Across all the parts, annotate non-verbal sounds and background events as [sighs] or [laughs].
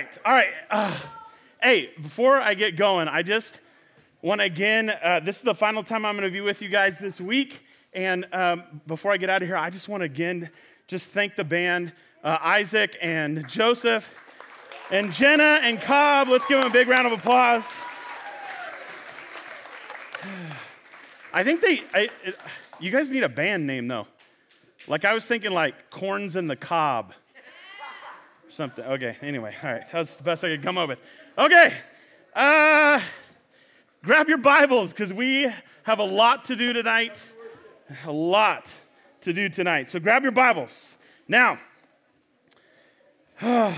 right, all right. Uh, hey, before I get going, I just want to again, uh, this is the final time I'm going to be with you guys this week. And um, before I get out of here, I just want to again just thank the band, uh, Isaac and Joseph and Jenna and Cobb. Let's give them a big round of applause. [sighs] I think they, I, it, you guys need a band name though. Like I was thinking like Corns and the Cobb something. Okay, anyway, all right. That was the best I could come up with. Okay, uh, grab your Bibles because we have a lot to do tonight. A lot to do tonight. So grab your Bibles. Now, [sighs]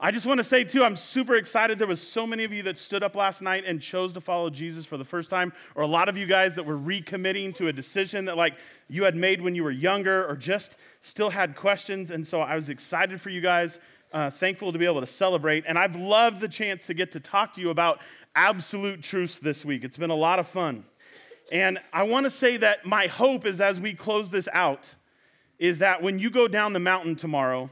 I just want to say too, I'm super excited. There was so many of you that stood up last night and chose to follow Jesus for the first time, or a lot of you guys that were recommitting to a decision that like you had made when you were younger, or just still had questions. And so I was excited for you guys. Uh, thankful to be able to celebrate. And I've loved the chance to get to talk to you about absolute truths this week. It's been a lot of fun. And I want to say that my hope is as we close this out, is that when you go down the mountain tomorrow,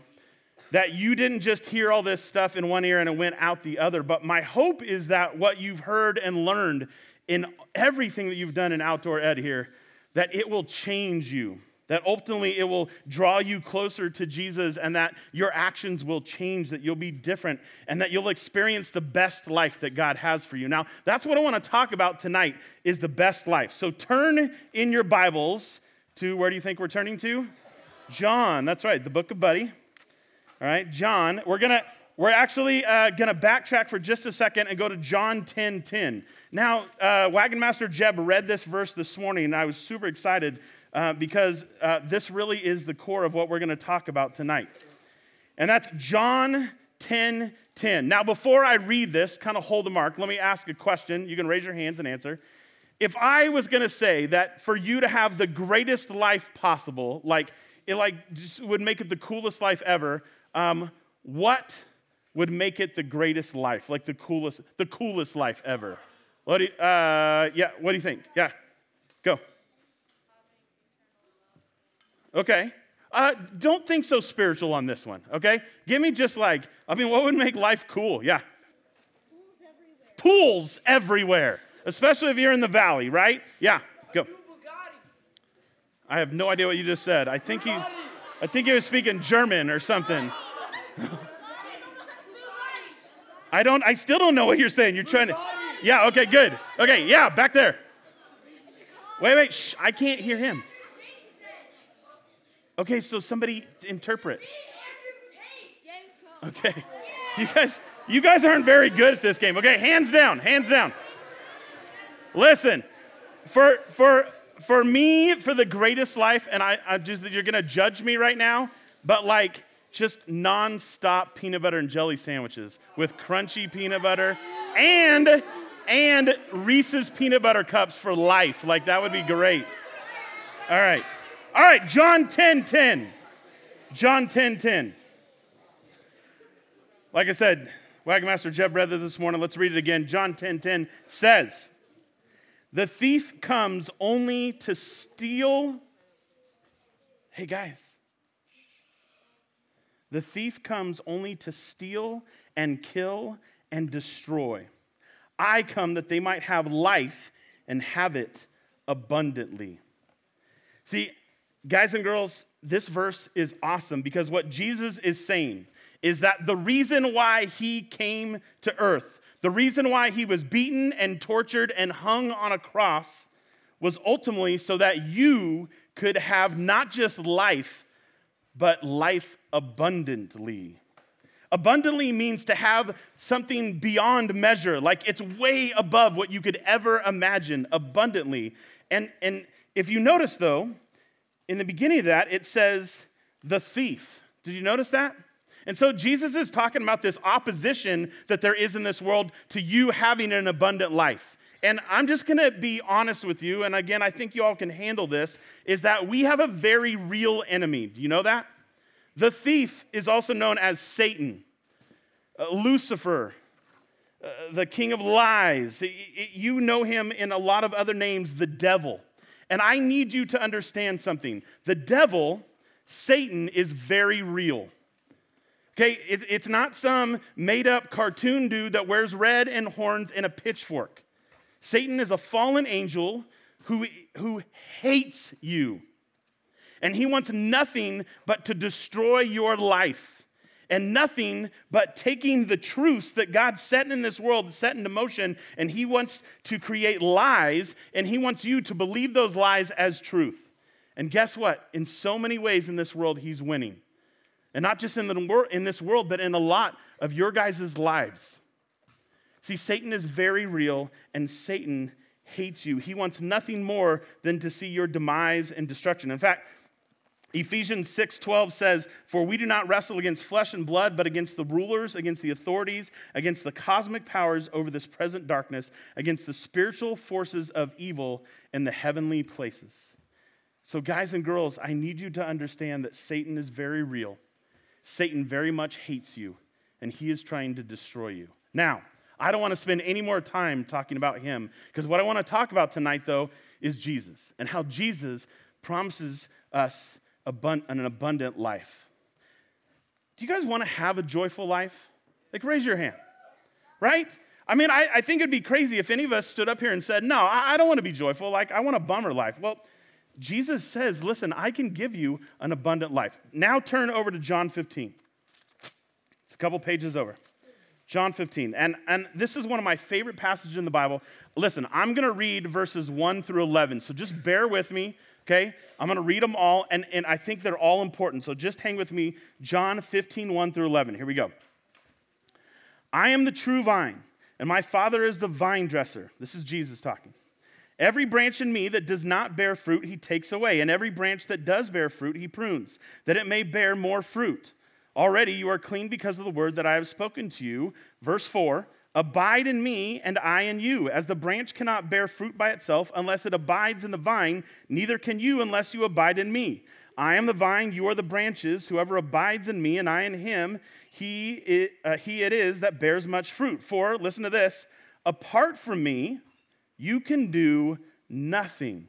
that you didn't just hear all this stuff in one ear and it went out the other, but my hope is that what you've heard and learned in everything that you've done in outdoor ed here, that it will change you that ultimately it will draw you closer to Jesus and that your actions will change, that you'll be different, and that you'll experience the best life that God has for you. Now, that's what I want to talk about tonight is the best life. So turn in your Bibles to where do you think we're turning to? John. That's right, the book of Buddy. All right, John. We're going to we're actually uh, going to backtrack for just a second and go to John 10 10. Now, uh, Wagon Master Jeb read this verse this morning, and I was super excited uh, because uh, this really is the core of what we're going to talk about tonight. And that's John 10 10. Now, before I read this, kind of hold the mark, let me ask a question. You can raise your hands and answer. If I was going to say that for you to have the greatest life possible, like it like just would make it the coolest life ever, um, what would make it the greatest life, like the coolest, the coolest life ever? What do you, uh, yeah, what do you think? Yeah, go. Okay. Uh, don't think so spiritual on this one, okay? Give me just like, I mean, what would make life cool? Yeah. Pools everywhere. Pools everywhere, especially if you're in the valley, right? Yeah, go. I have no idea what you just said. I think he, I think he was speaking German or something. I don't, I still don't know what you're saying. You're trying to, yeah, okay, good. Okay, yeah, back there. Wait, wait, shh, I can't hear him. Okay, so somebody interpret. Okay. You guys, you guys aren't very good at this game. Okay, hands down, hands down. Listen, for for for me, for the greatest life, and I, I just you're gonna judge me right now, but like just non-stop peanut butter and jelly sandwiches with crunchy peanut butter and and Reese's peanut butter cups for life. Like that would be great. All right. All right, John 10 10. John 10 10. Like I said, Wagon Master Jeb it this morning. Let's read it again. John 10 10 says, The thief comes only to steal. Hey, guys. The thief comes only to steal and kill and destroy. I come that they might have life and have it abundantly. See, Guys and girls, this verse is awesome because what Jesus is saying is that the reason why he came to earth, the reason why he was beaten and tortured and hung on a cross was ultimately so that you could have not just life, but life abundantly. Abundantly means to have something beyond measure, like it's way above what you could ever imagine, abundantly. And, and if you notice though, in the beginning of that, it says the thief. Did you notice that? And so Jesus is talking about this opposition that there is in this world to you having an abundant life. And I'm just gonna be honest with you, and again, I think you all can handle this, is that we have a very real enemy. Do you know that? The thief is also known as Satan, uh, Lucifer, uh, the king of lies. You know him in a lot of other names, the devil. And I need you to understand something. The devil, Satan, is very real. Okay, it, it's not some made up cartoon dude that wears red and horns and a pitchfork. Satan is a fallen angel who, who hates you. And he wants nothing but to destroy your life. And nothing but taking the truths that God set in this world, set into motion, and he wants to create lies, and he wants you to believe those lies as truth. And guess what? In so many ways in this world, he's winning. And not just in, the, in this world, but in a lot of your guys' lives. See, Satan is very real, and Satan hates you. He wants nothing more than to see your demise and destruction. In fact, Ephesians 6:12 says, "For we do not wrestle against flesh and blood, but against the rulers, against the authorities, against the cosmic powers over this present darkness, against the spiritual forces of evil in the heavenly places." So guys and girls, I need you to understand that Satan is very real. Satan very much hates you, and he is trying to destroy you. Now, I don't want to spend any more time talking about him, because what I want to talk about tonight, though, is Jesus and how Jesus promises us an abundant life. Do you guys want to have a joyful life? Like, raise your hand, right? I mean, I, I think it'd be crazy if any of us stood up here and said, No, I, I don't want to be joyful. Like, I want a bummer life. Well, Jesus says, listen, I can give you an abundant life. Now turn over to John 15. It's a couple pages over. John 15. And, and this is one of my favorite passages in the Bible. Listen, I'm going to read verses 1 through 11. So just bear with me, okay? I'm going to read them all, and, and I think they're all important. So just hang with me. John 15, 1 through 11. Here we go. I am the true vine, and my Father is the vine dresser. This is Jesus talking. Every branch in me that does not bear fruit, he takes away, and every branch that does bear fruit, he prunes, that it may bear more fruit. Already you are clean because of the word that I have spoken to you. Verse 4 Abide in me, and I in you. As the branch cannot bear fruit by itself unless it abides in the vine, neither can you unless you abide in me. I am the vine, you are the branches. Whoever abides in me, and I in him, he it, uh, he it is that bears much fruit. For, listen to this apart from me, you can do nothing.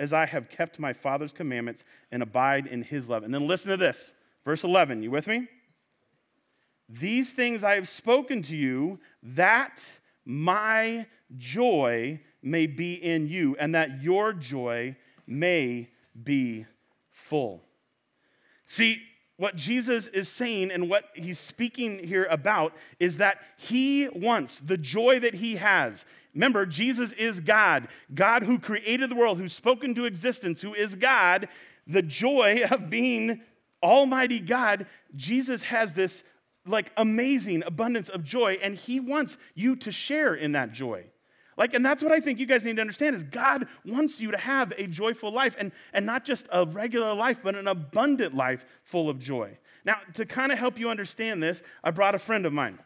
as I have kept my Father's commandments and abide in his love. And then listen to this. Verse 11, you with me? These things I have spoken to you, that my joy may be in you, and that your joy may be full. See, what Jesus is saying and what he's speaking here about is that he wants the joy that he has. Remember, Jesus is God, God who created the world, who spoke into existence, who is God. The joy [laughs] of being Almighty God, Jesus has this like amazing abundance of joy, and he wants you to share in that joy. Like, and that's what I think you guys need to understand is God wants you to have a joyful life and, and not just a regular life, but an abundant life full of joy. Now, to kind of help you understand this, I brought a friend of mine.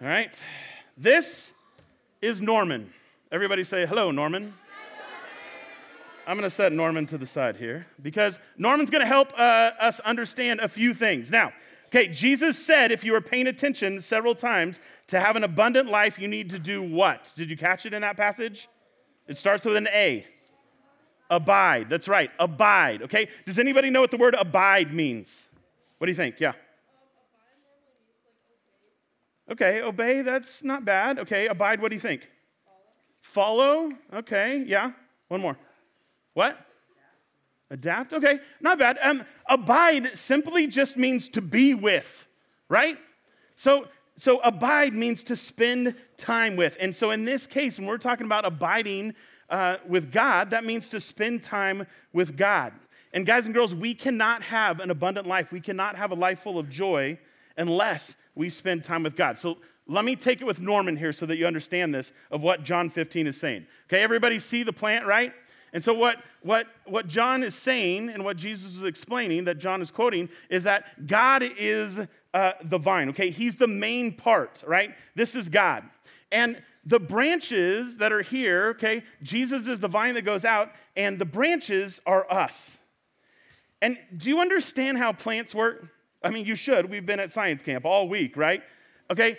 All right? This is Norman. Everybody say hello, Norman. I'm going to set Norman to the side here because Norman's going to help uh, us understand a few things. Now, Okay, Jesus said, if you were paying attention several times, to have an abundant life, you need to do what? Did you catch it in that passage? It starts with an A. Abide. That's right, abide. Okay, does anybody know what the word abide means? What do you think? Yeah. Okay, obey, that's not bad. Okay, abide, what do you think? Follow. Follow. Okay, yeah. One more. What? Adapt, okay, not bad. Um, abide simply just means to be with, right? So, so abide means to spend time with. And so in this case, when we're talking about abiding uh, with God, that means to spend time with God. And guys and girls, we cannot have an abundant life. We cannot have a life full of joy unless we spend time with God. So let me take it with Norman here so that you understand this of what John 15 is saying. Okay, everybody see the plant, right? And so, what, what, what John is saying and what Jesus is explaining, that John is quoting, is that God is uh, the vine, okay? He's the main part, right? This is God. And the branches that are here, okay, Jesus is the vine that goes out, and the branches are us. And do you understand how plants work? I mean, you should. We've been at science camp all week, right? Okay,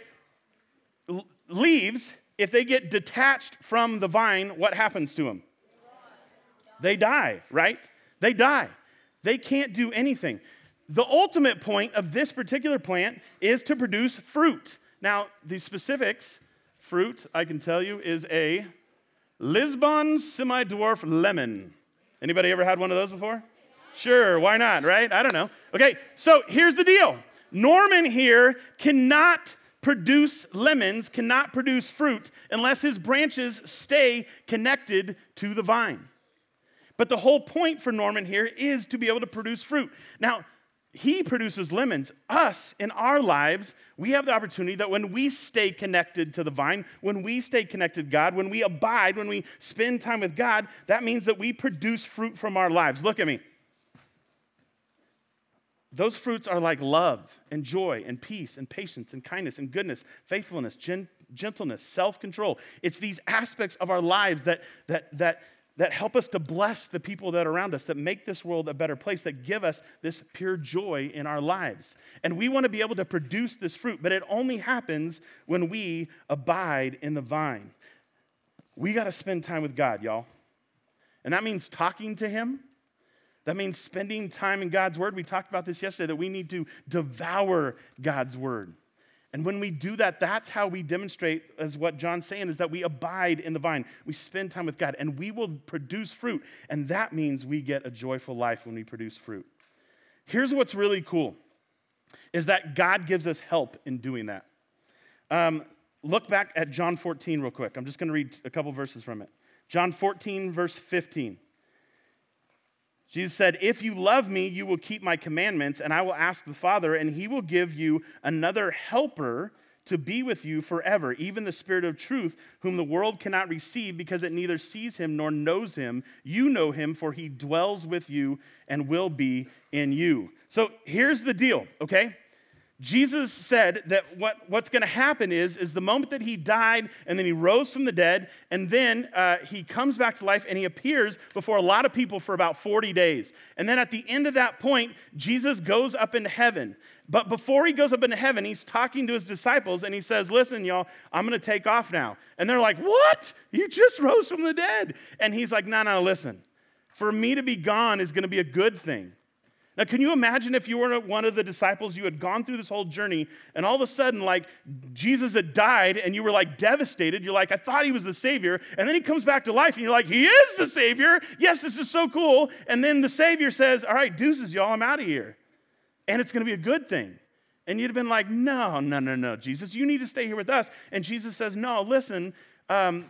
L- leaves, if they get detached from the vine, what happens to them? They die, right? They die. They can't do anything. The ultimate point of this particular plant is to produce fruit. Now, the specifics fruit, I can tell you, is a Lisbon semi-dwarf lemon. Anybody ever had one of those before? Sure, why not, right? I don't know. Okay, so here's the deal. Norman here cannot produce lemons, cannot produce fruit unless his branches stay connected to the vine. But the whole point for Norman here is to be able to produce fruit. Now, he produces lemons. Us, in our lives, we have the opportunity that when we stay connected to the vine, when we stay connected to God, when we abide, when we spend time with God, that means that we produce fruit from our lives. Look at me. Those fruits are like love and joy and peace and patience and kindness and goodness, faithfulness, gen- gentleness, self control. It's these aspects of our lives that, that, that, that help us to bless the people that are around us, that make this world a better place, that give us this pure joy in our lives. And we want to be able to produce this fruit, but it only happens when we abide in the vine. We got to spend time with God, y'all. And that means talking to Him. That means spending time in God's Word. We talked about this yesterday that we need to devour God's Word. And when we do that, that's how we demonstrate, as what John's saying, is that we abide in the vine. We spend time with God, and we will produce fruit. And that means we get a joyful life when we produce fruit. Here's what's really cool is that God gives us help in doing that. Um, look back at John 14 real quick. I'm just going to read a couple verses from it. John 14, verse 15. Jesus said, If you love me, you will keep my commandments, and I will ask the Father, and he will give you another helper to be with you forever, even the Spirit of truth, whom the world cannot receive because it neither sees him nor knows him. You know him, for he dwells with you and will be in you. So here's the deal, okay? Jesus said that what, what's going to happen is, is the moment that he died and then he rose from the dead, and then uh, he comes back to life and he appears before a lot of people for about 40 days. And then at the end of that point, Jesus goes up into heaven. But before he goes up into heaven, he's talking to his disciples and he says, Listen, y'all, I'm going to take off now. And they're like, What? You just rose from the dead. And he's like, No, no, listen. For me to be gone is going to be a good thing. Now, can you imagine if you were one of the disciples, you had gone through this whole journey, and all of a sudden, like, Jesus had died, and you were like devastated. You're like, I thought he was the Savior. And then he comes back to life, and you're like, He is the Savior. Yes, this is so cool. And then the Savior says, All right, deuces, y'all, I'm out of here. And it's going to be a good thing. And you'd have been like, No, no, no, no, Jesus, you need to stay here with us. And Jesus says, No, listen, um,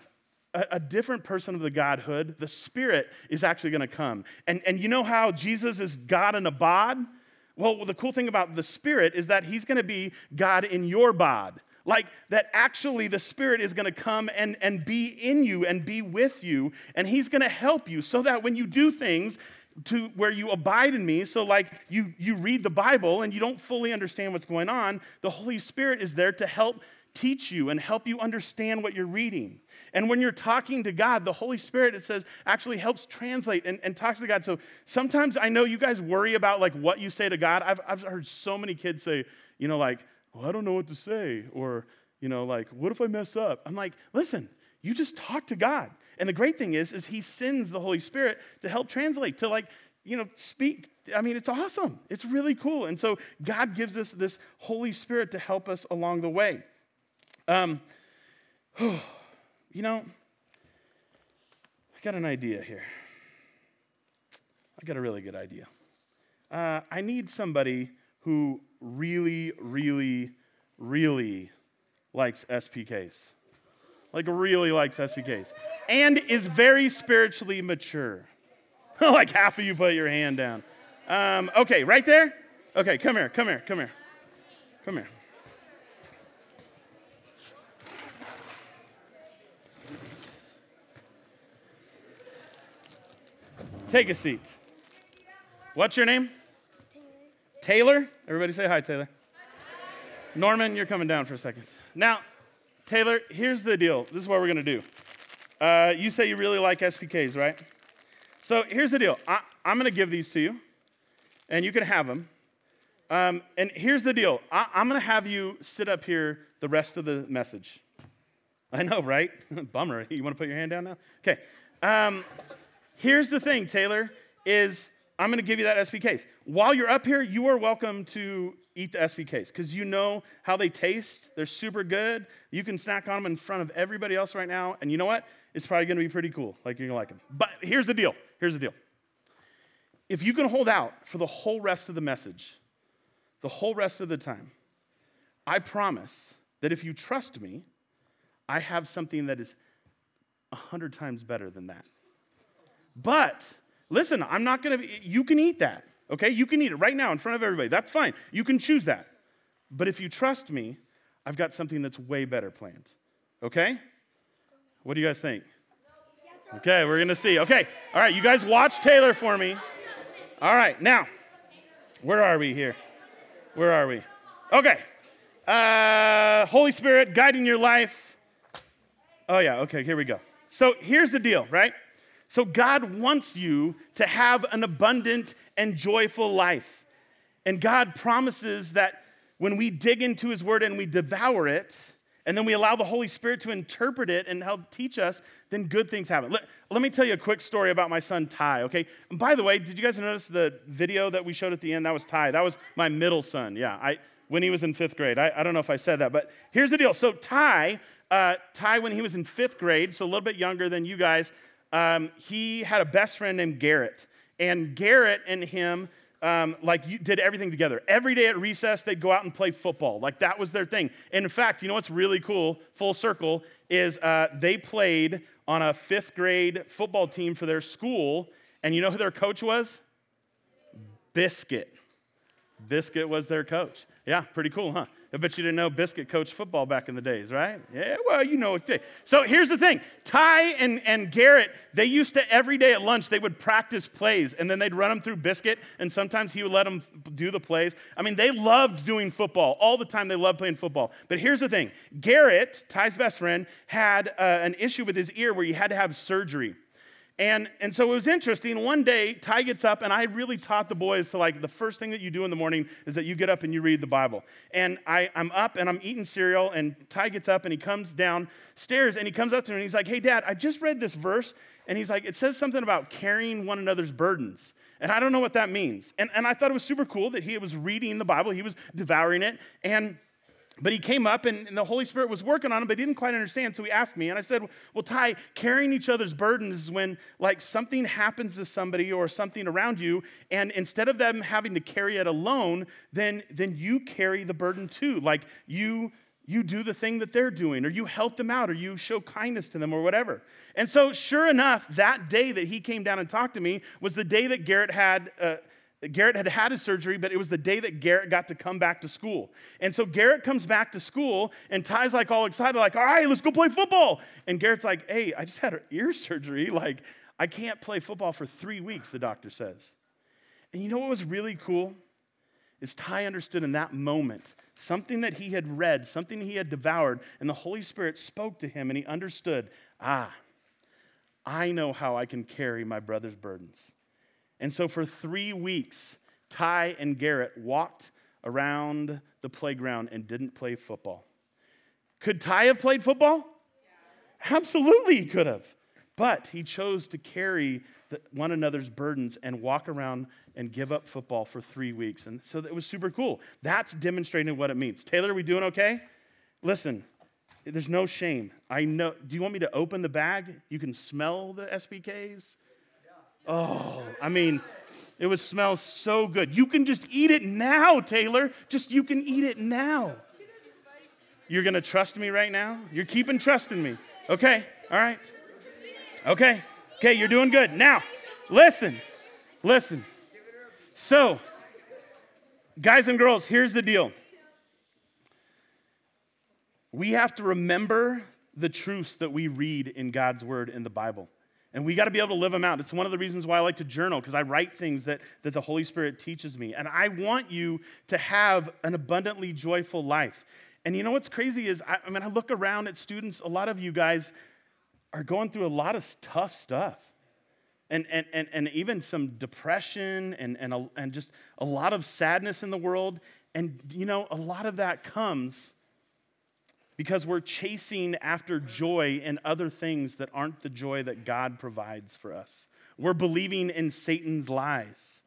a, a, different person of the Godhead, the Spirit, is actually going to come. And, and you know how Jesus is God in a bod? Well, the cool thing about the Spirit is that He's going to be God in your bod. Like that actually the Spirit is going to come and, and be in you and be with you, and He's going to help you so that when you do things, to where you abide in me so like you you read the bible and you don't fully understand what's going on the holy spirit is there to help teach you and help you understand what you're reading and when you're talking to God, the Holy Spirit, it says, actually helps translate and, and talks to God. So sometimes I know you guys worry about like what you say to God. I've, I've heard so many kids say, you know, like, well, I don't know what to say. Or, you know, like, what if I mess up? I'm like, listen, you just talk to God. And the great thing is, is he sends the Holy Spirit to help translate, to like, you know, speak. I mean, it's awesome. It's really cool. And so God gives us this Holy Spirit to help us along the way. Um, [sighs] you know, I got an idea here. I got a really good idea. Uh, I need somebody who really, really, really likes SPKs. Like, really likes SPKs. And is very spiritually mature. [laughs] like, half of you put your hand down. Um, okay, right there? Okay, come here, come here, come here. Come here. Take a seat. What's your name? Taylor. Taylor? Everybody say hi, Taylor. Norman, you're coming down for a second. Now, Taylor, here's the deal. This is what we're going to do. Uh, you say you really like SPKs, right? So here's the deal. I, am going to give these to you, and you can have them. Um, and here's the deal. I, I'm going to have you sit up here the rest of the message. I know, right? [laughs] Bummer. You want to put your hand down now? Okay. Um, here's the thing, Taylor, is I'm going to give you that SPKs. While you're up here, you are welcome to eat the SPKs because you know how they taste. They're super good. You can snack on them in front of everybody else right now. And you know what? It's probably going to be pretty cool. Like, you're going to like them. But here's the deal. Here's the deal. If you can hold out for the whole rest of the message, the whole rest of the time, I promise that if you trust me, I have something that is a hundred times better than that. But listen, I'm not gonna, you can eat that, okay? You can eat it right now in front of everybody. That's fine. You can choose that. But if you trust me, I've got something that's way better planned, okay? What do you guys think? Okay, we're gonna see. Okay, all right, you guys watch Taylor for me. All right, now, where are we here? Where are we? Okay. Uh, Holy Spirit guiding your life. Oh, yeah, okay, here we go. So here's the deal, right? So God wants you to have an abundant and joyful life. And God promises that when we dig into His Word and we devour it, and then we allow the Holy Spirit to interpret it and help teach us, then good things happen. Let, let me tell you a quick story about my son Ty, okay? And by the way, did you guys notice the video that we showed at the end? That was Ty. That was my middle son, yeah, I, when he was in fifth grade. I, I don't know if I said that, but here's the deal. So, Ty, uh, Ty, when he was in fifth grade, so a little bit younger than you guys, um, he had a best friend named Garrett. And Garrett and him um, like did everything together. Every day at recess, they'd go out and play football. Like that was their thing. And in fact, you know what's really cool, full circle, is uh, they played on a fifth grade football team for their school. And you know who their coach was? Biscuit. Biscuit was their coach. Yeah, pretty cool, huh? I bet you didn't know Biscuit coached football back in the days, right? Yeah, well, you know. So here's the thing Ty and, and Garrett, they used to every day at lunch, they would practice plays and then they'd run them through Biscuit and sometimes he would let them do the plays. I mean, they loved doing football. All the time they loved playing football. But here's the thing Garrett, Ty's best friend, had uh, an issue with his ear where he had to have surgery. And, and so it was interesting. One day, Ty gets up, and I really taught the boys to like the first thing that you do in the morning is that you get up and you read the Bible. And I, I'm up and I'm eating cereal, and Ty gets up and he comes downstairs and he comes up to me and he's like, Hey, Dad, I just read this verse. And he's like, It says something about carrying one another's burdens. And I don't know what that means. And, and I thought it was super cool that he was reading the Bible, he was devouring it. And but he came up and, and, the Holy Spirit was working on him, but he didn't quite understand. So he asked me, and I said, Well, Ty, carrying each other's burdens is when like something happens to somebody or something around you, and instead of them having to carry it alone, then, then you carry the burden too. Like you you do the thing that they're doing, or you help them out, or you show kindness to them, or whatever. And so, sure enough, that day that he came down and talked to me was the day that Garrett had. Uh, Garrett had had his surgery, but it was the day that Garrett got to come back to school. And so Garrett comes back to school, and Ty's like all excited, like, all right, let's go play football. And Garrett's like, hey, I just had an [laughs] ear surgery. Like, I can't play football for three weeks, the doctor says. And you know what was really cool? Is Ty understood in that moment something that he had read, something he had devoured, and the Holy Spirit spoke to him, and he understood, ah, I know how I can carry my brother's burdens. And so for three weeks, Ty and Garrett walked around the playground and didn't play football. Could Ty have played football? Yeah. Absolutely, he could have. But he chose to carry the, one another's burdens and walk around and give up football for three weeks. And so it was super cool. That's demonstrating what it means. Taylor, are we doing okay? Listen, there's no shame. I know. Do you want me to open the bag? You can smell the SPKs. Oh, I mean, it would smell so good. You can just eat it now, Taylor. Just you can eat it now. You're to trust me right now? You're keeping trusting me. Okay, all right. Okay, okay, you're doing good. Now, listen, listen. So, guys and girls, here's the deal. We have to remember the truths that we read in God's word in the Bible. And we got to be able to live them out. It's one of the reasons why I like to journal, because I write things that, that the Holy Spirit teaches me. And I want you to have an abundantly joyful life. And you know what's crazy is, I, I mean, I look around at students, a lot of you guys are going through a lot of tough stuff. And, and, and, and even some depression and, and, a, and just a lot of sadness in the world. And, you know, a lot of that comes because we're chasing after joy in other things that aren't the joy that God provides for us. We're believing in Satan's lies.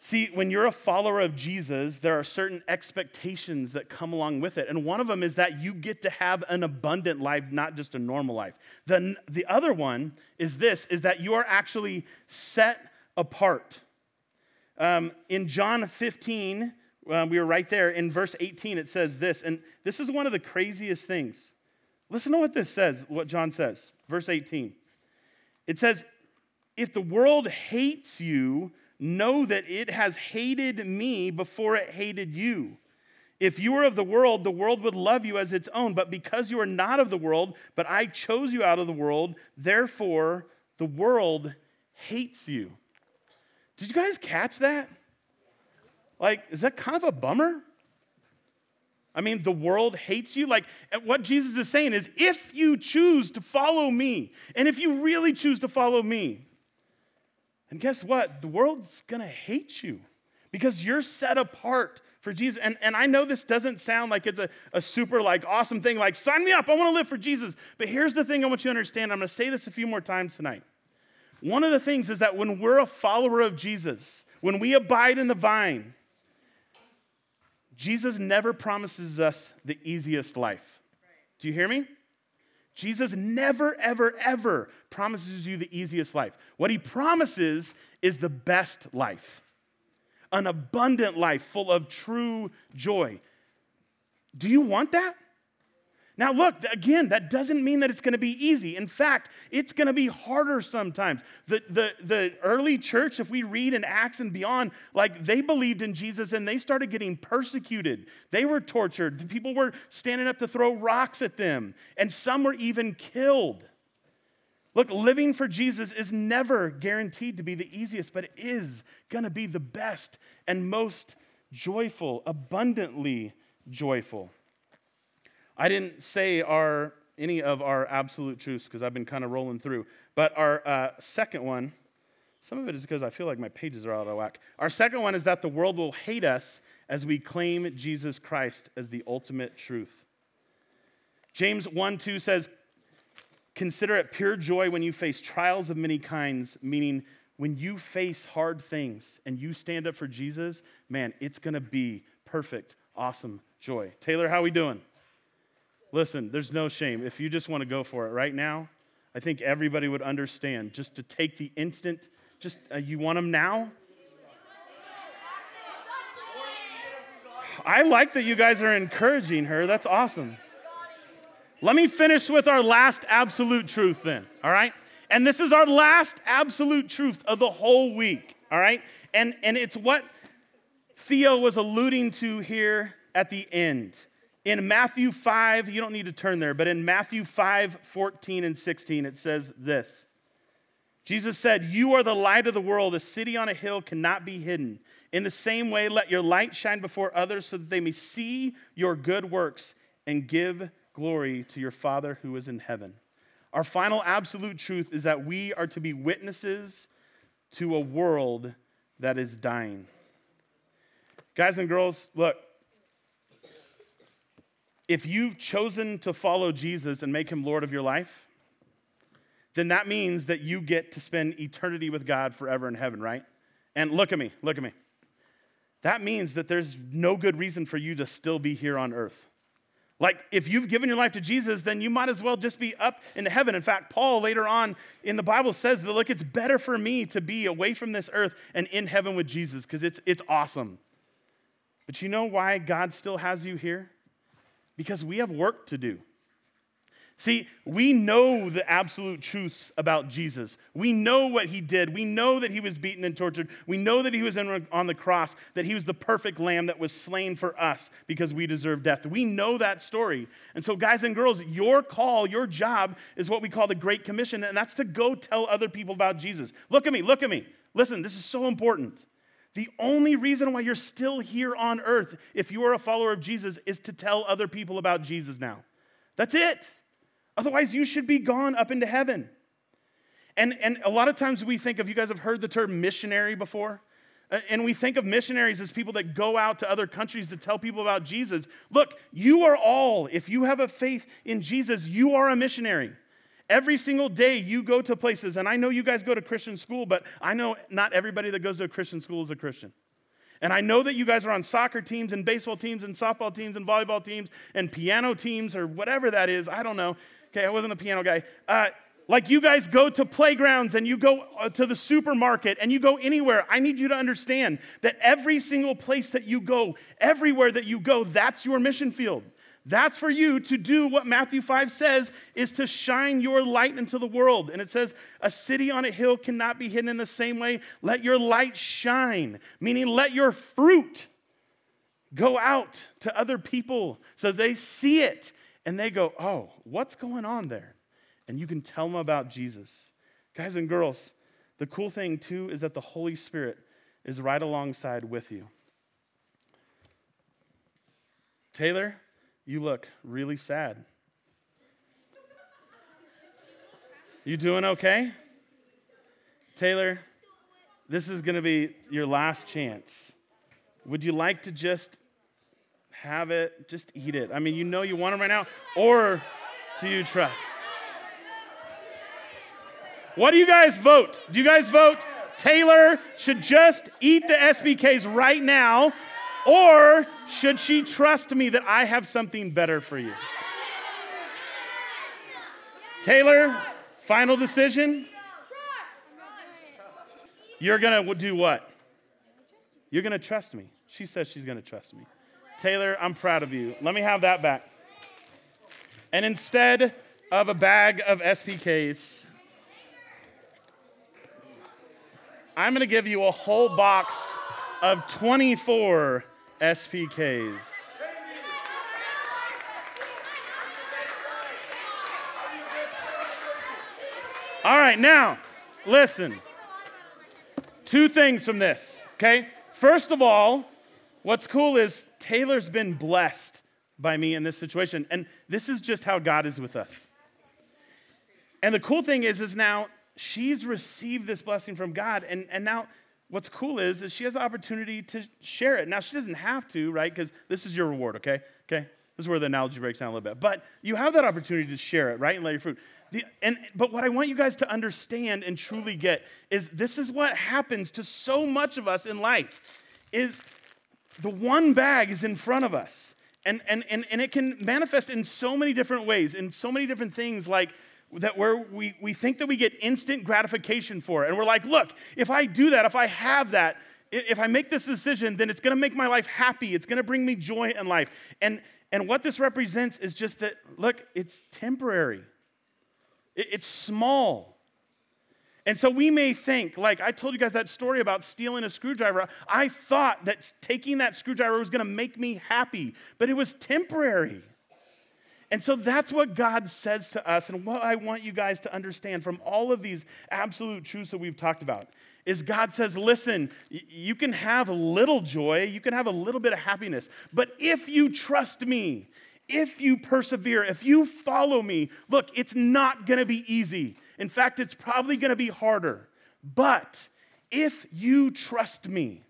See, when you're a follower of Jesus, there are certain expectations that come along with it. And one of them is that you get to have an abundant life, not just a normal life. The, the other one is this, is that you are actually set apart. Um, in John 15, uh, we were right there in verse 18, it says this, and this is one of the craziest things. Listen to what this says, what John says, verse 18. It says, If the world hates you, know that it has hated me before it hated you. If you were of the world, the world would love you as its own. But because you are not of the world, but I chose you out of the world, therefore the world hates you. Did you guys catch that? Like, is that kind of a bummer? I mean, the world hates you. Like, what Jesus is saying is if you choose to follow me, and if you really choose to follow me, and guess what? The world's gonna hate you because you're set apart for Jesus. And, and I know this doesn't sound like it's a, a super like awesome thing, like sign me up, I wanna live for Jesus. But here's the thing I want you to understand. I'm gonna say this a few more times tonight. One of the things is that when we're a follower of Jesus, when we abide in the vine, Jesus never promises us the easiest life. Do you hear me? Jesus never, ever, ever promises you the easiest life. What he promises is the best life, an abundant life full of true joy. Do you want that? Now, look, again, that doesn't mean that it's going to be easy. In fact, it's going to be harder sometimes. The, the, the early church, if we read in Acts and beyond, like they believed in Jesus and they started getting persecuted. They were tortured. People were standing up to throw rocks at them, and some were even killed. Look, living for Jesus is never guaranteed to be the easiest, but it is going to be the best and most joyful, abundantly joyful. I didn't say our any of our absolute truths because I've been kind of rolling through. But our uh, second one, some of it is because I feel like my pages are out of whack. Our second one is that the world will hate us as we claim Jesus Christ as the ultimate truth. James 1 2 says, Consider it pure joy when you face trials of many kinds, meaning when you face hard things and you stand up for Jesus, man, it's gonna be perfect, awesome joy. Taylor, how are we doing? Listen, there's no shame. If you just want to go for it right now, I think everybody would understand just to take the instant, just uh, you want them now? I like that you guys are encouraging her. That's awesome. Let me finish with our last absolute truth then, all right? And this is our last absolute truth of the whole week, all right? And, and it's what Theo was alluding to here at the end. In Matthew 5, you don't need to turn there, but in Matthew 5 14 and 16, it says this Jesus said, You are the light of the world. A city on a hill cannot be hidden. In the same way, let your light shine before others so that they may see your good works and give glory to your Father who is in heaven. Our final absolute truth is that we are to be witnesses to a world that is dying. Guys and girls, look, if you've chosen to follow Jesus and make him Lord of your life, then that means that you get to spend eternity with God forever in heaven, right? And look at me, look at me. That means that there's no good reason for you to still be here on earth. Like, if you've given your life to Jesus, then you might as well just be up in heaven. In fact, Paul later on in the Bible says that, look, it's better for me to be away from this earth and in heaven with Jesus because it's, it's awesome. But you know why God still has you here? Because we have work to do. See, we know the absolute truths about Jesus. We know what he did. We know that he was beaten and tortured. We know that he was in, on the cross, that he was the perfect lamb that was slain for us because we deserve death. We know that story. And so, guys and girls, your call, your job is what we call the Great Commission, and that's to go tell other people about Jesus. Look at me, look at me. Listen, this is so important. The only reason why you're still here on earth, if you are a follower of Jesus, is to tell other people about Jesus now. That's it. Otherwise, you should be gone up into heaven. And, and a lot of times we think of, you guys have heard the term missionary before? Uh, and we think of missionaries as people that go out to other countries to tell people about Jesus. Look, you are all, if you have a faith in Jesus, you are a missionary. Every single day you go to places, and I know you guys go to Christian school, but I know not everybody that goes to a Christian school is a Christian. And I know that you guys are on soccer teams and baseball teams and softball teams and volleyball teams and piano teams or whatever that is. I don't know. Okay, I wasn't a piano guy. Uh, like you guys go to playgrounds and you go uh, to the supermarket and you go anywhere. I need you to understand that every single place that you go, everywhere that you go, that's your mission field. That's for you to do what Matthew 5 says is to shine your light into the world. And it says, a city on a hill cannot be hidden in the same way. Let your light shine, meaning let your fruit go out to other people so they see it and they go, oh, what's going on there? And you can tell them about Jesus. Guys and girls, the cool thing too is that the Holy Spirit is right alongside with you. Taylor, you look really sad. You doing okay? Taylor, this is going to be your last chance. Would you like to just have it, just eat it. I mean, you know you want it right now, or do you trust? What do you guys vote? Do you guys vote Taylor should just eat the SPKs right now, or should she trust me that I have something better for you? Taylor, final decision? You're gonna do what? You're gonna trust me. She says she's gonna trust me. Taylor, I'm proud of you. Let me have that back. And instead of a bag of SPKs, I'm going to give you a whole box of 24 SPKs. All right, now, listen. Two things from this, okay? First of all, What's cool is Taylor's been blessed by me in this situation. And this is just how God is with us. And the cool thing is, is now she's received this blessing from God. And, and now what's cool is, is she has the opportunity to share it. Now she doesn't have to, right? Because this is your reward, okay? Okay? This is where the analogy breaks down a little bit. But you have that opportunity to share it, right? And let your fruit. The, and, but what I want you guys to understand and truly get is this is what happens to so much of us in life is the one bag is in front of us. And, and, and, and it can manifest in so many different ways, in so many different things, like that where we, we think that we get instant gratification for it. And we're like, look, if I do that, if I have that, if I make this decision, then it's gonna make my life happy. It's gonna bring me joy in life. And, and what this represents is just that, look, it's temporary, it, it's small. And so we may think, like I told you guys that story about stealing a screwdriver. I thought that taking that screwdriver was to make me happy, but it was temporary. And so that's what God says to us, and what I want you guys to understand from all of these absolute truths that we've talked about is God says, listen, you can have a little joy, you can have a little bit of happiness, but if you trust me, if you persevere, if you follow me, look, it's not gonna be easy. In fact, it's probably to be harder. But if you trust me,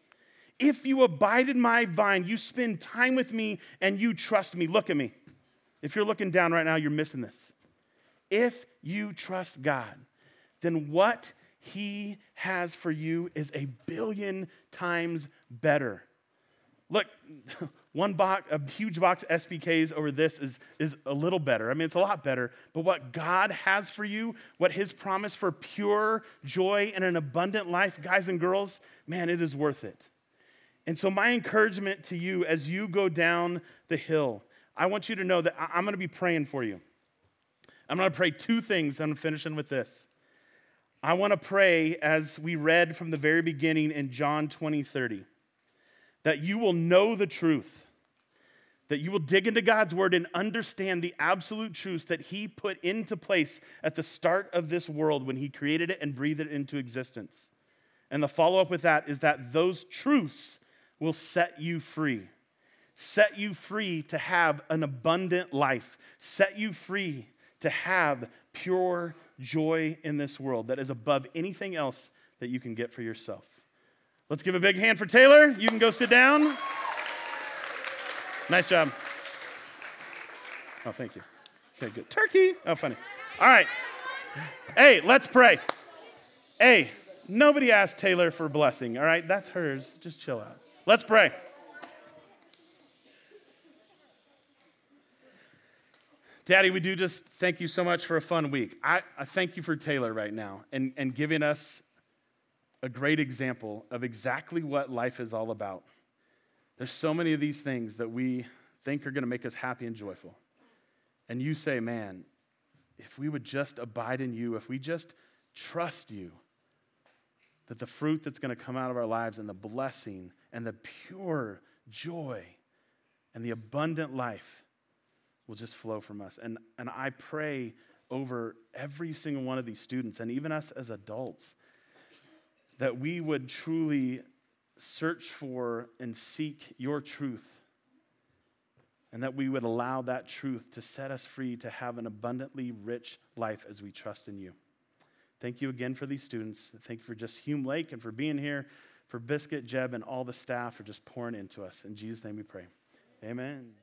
if you abide in my vine, you spend time with me and you trust me, look at me. If you're looking down right now, you're missing this. If you trust God, then what he has for you is a billion times better. Look, [laughs] one box, a huge box of SPKs over this is, is a little better. I mean, it's a lot better. But what God has for you, what His promise for pure joy and an abundant life, guys and girls, man, it is worth it. And so, my encouragement to you as you go down the hill, I want you to know that I'm going to be praying for you. I'm going to pray two things. I'm finishing with this. I want to pray, as we read from the very beginning in John 20, 30, that you will know the truth, that you will dig into God's word and understand the absolute truths that He put into place at the start of this world when He created it and breathed it into existence. And the follow up with that is that those truths will set you free. Set you free to have an abundant life. Set you free to have pure joy in this world that is above anything else that you can get for yourself. Let's give a big hand for Taylor. You can go sit down. Nice job. Oh, thank you. Okay, good. Turkey. Oh, funny. All right. Hey, let's pray. Hey, nobody asked Taylor for blessing, all right? That's hers. Just chill out. Let's pray. Daddy, we do just thank you so much for a fun week. I, I thank you for Taylor right now and, and giving us a great example of exactly what life is all about. There's so many of these things that we think are going to make us happy and joyful. And you say, man, if we would just abide in you, if we just trust you, that the fruit that's going to come out of our lives and the blessing and the pure joy and the abundant life will just flow from us. And, and I pray over every single one of these students and even us as adults that we would truly search for and seek your truth and that we would allow that truth to set us free to have an abundantly rich life as we trust in you. Thank you again for these students. Thank you for just Hume Lake and for being here, for Biscuit, Jeb, and all the staff for just pouring into us. In Jesus' name we pray. Amen.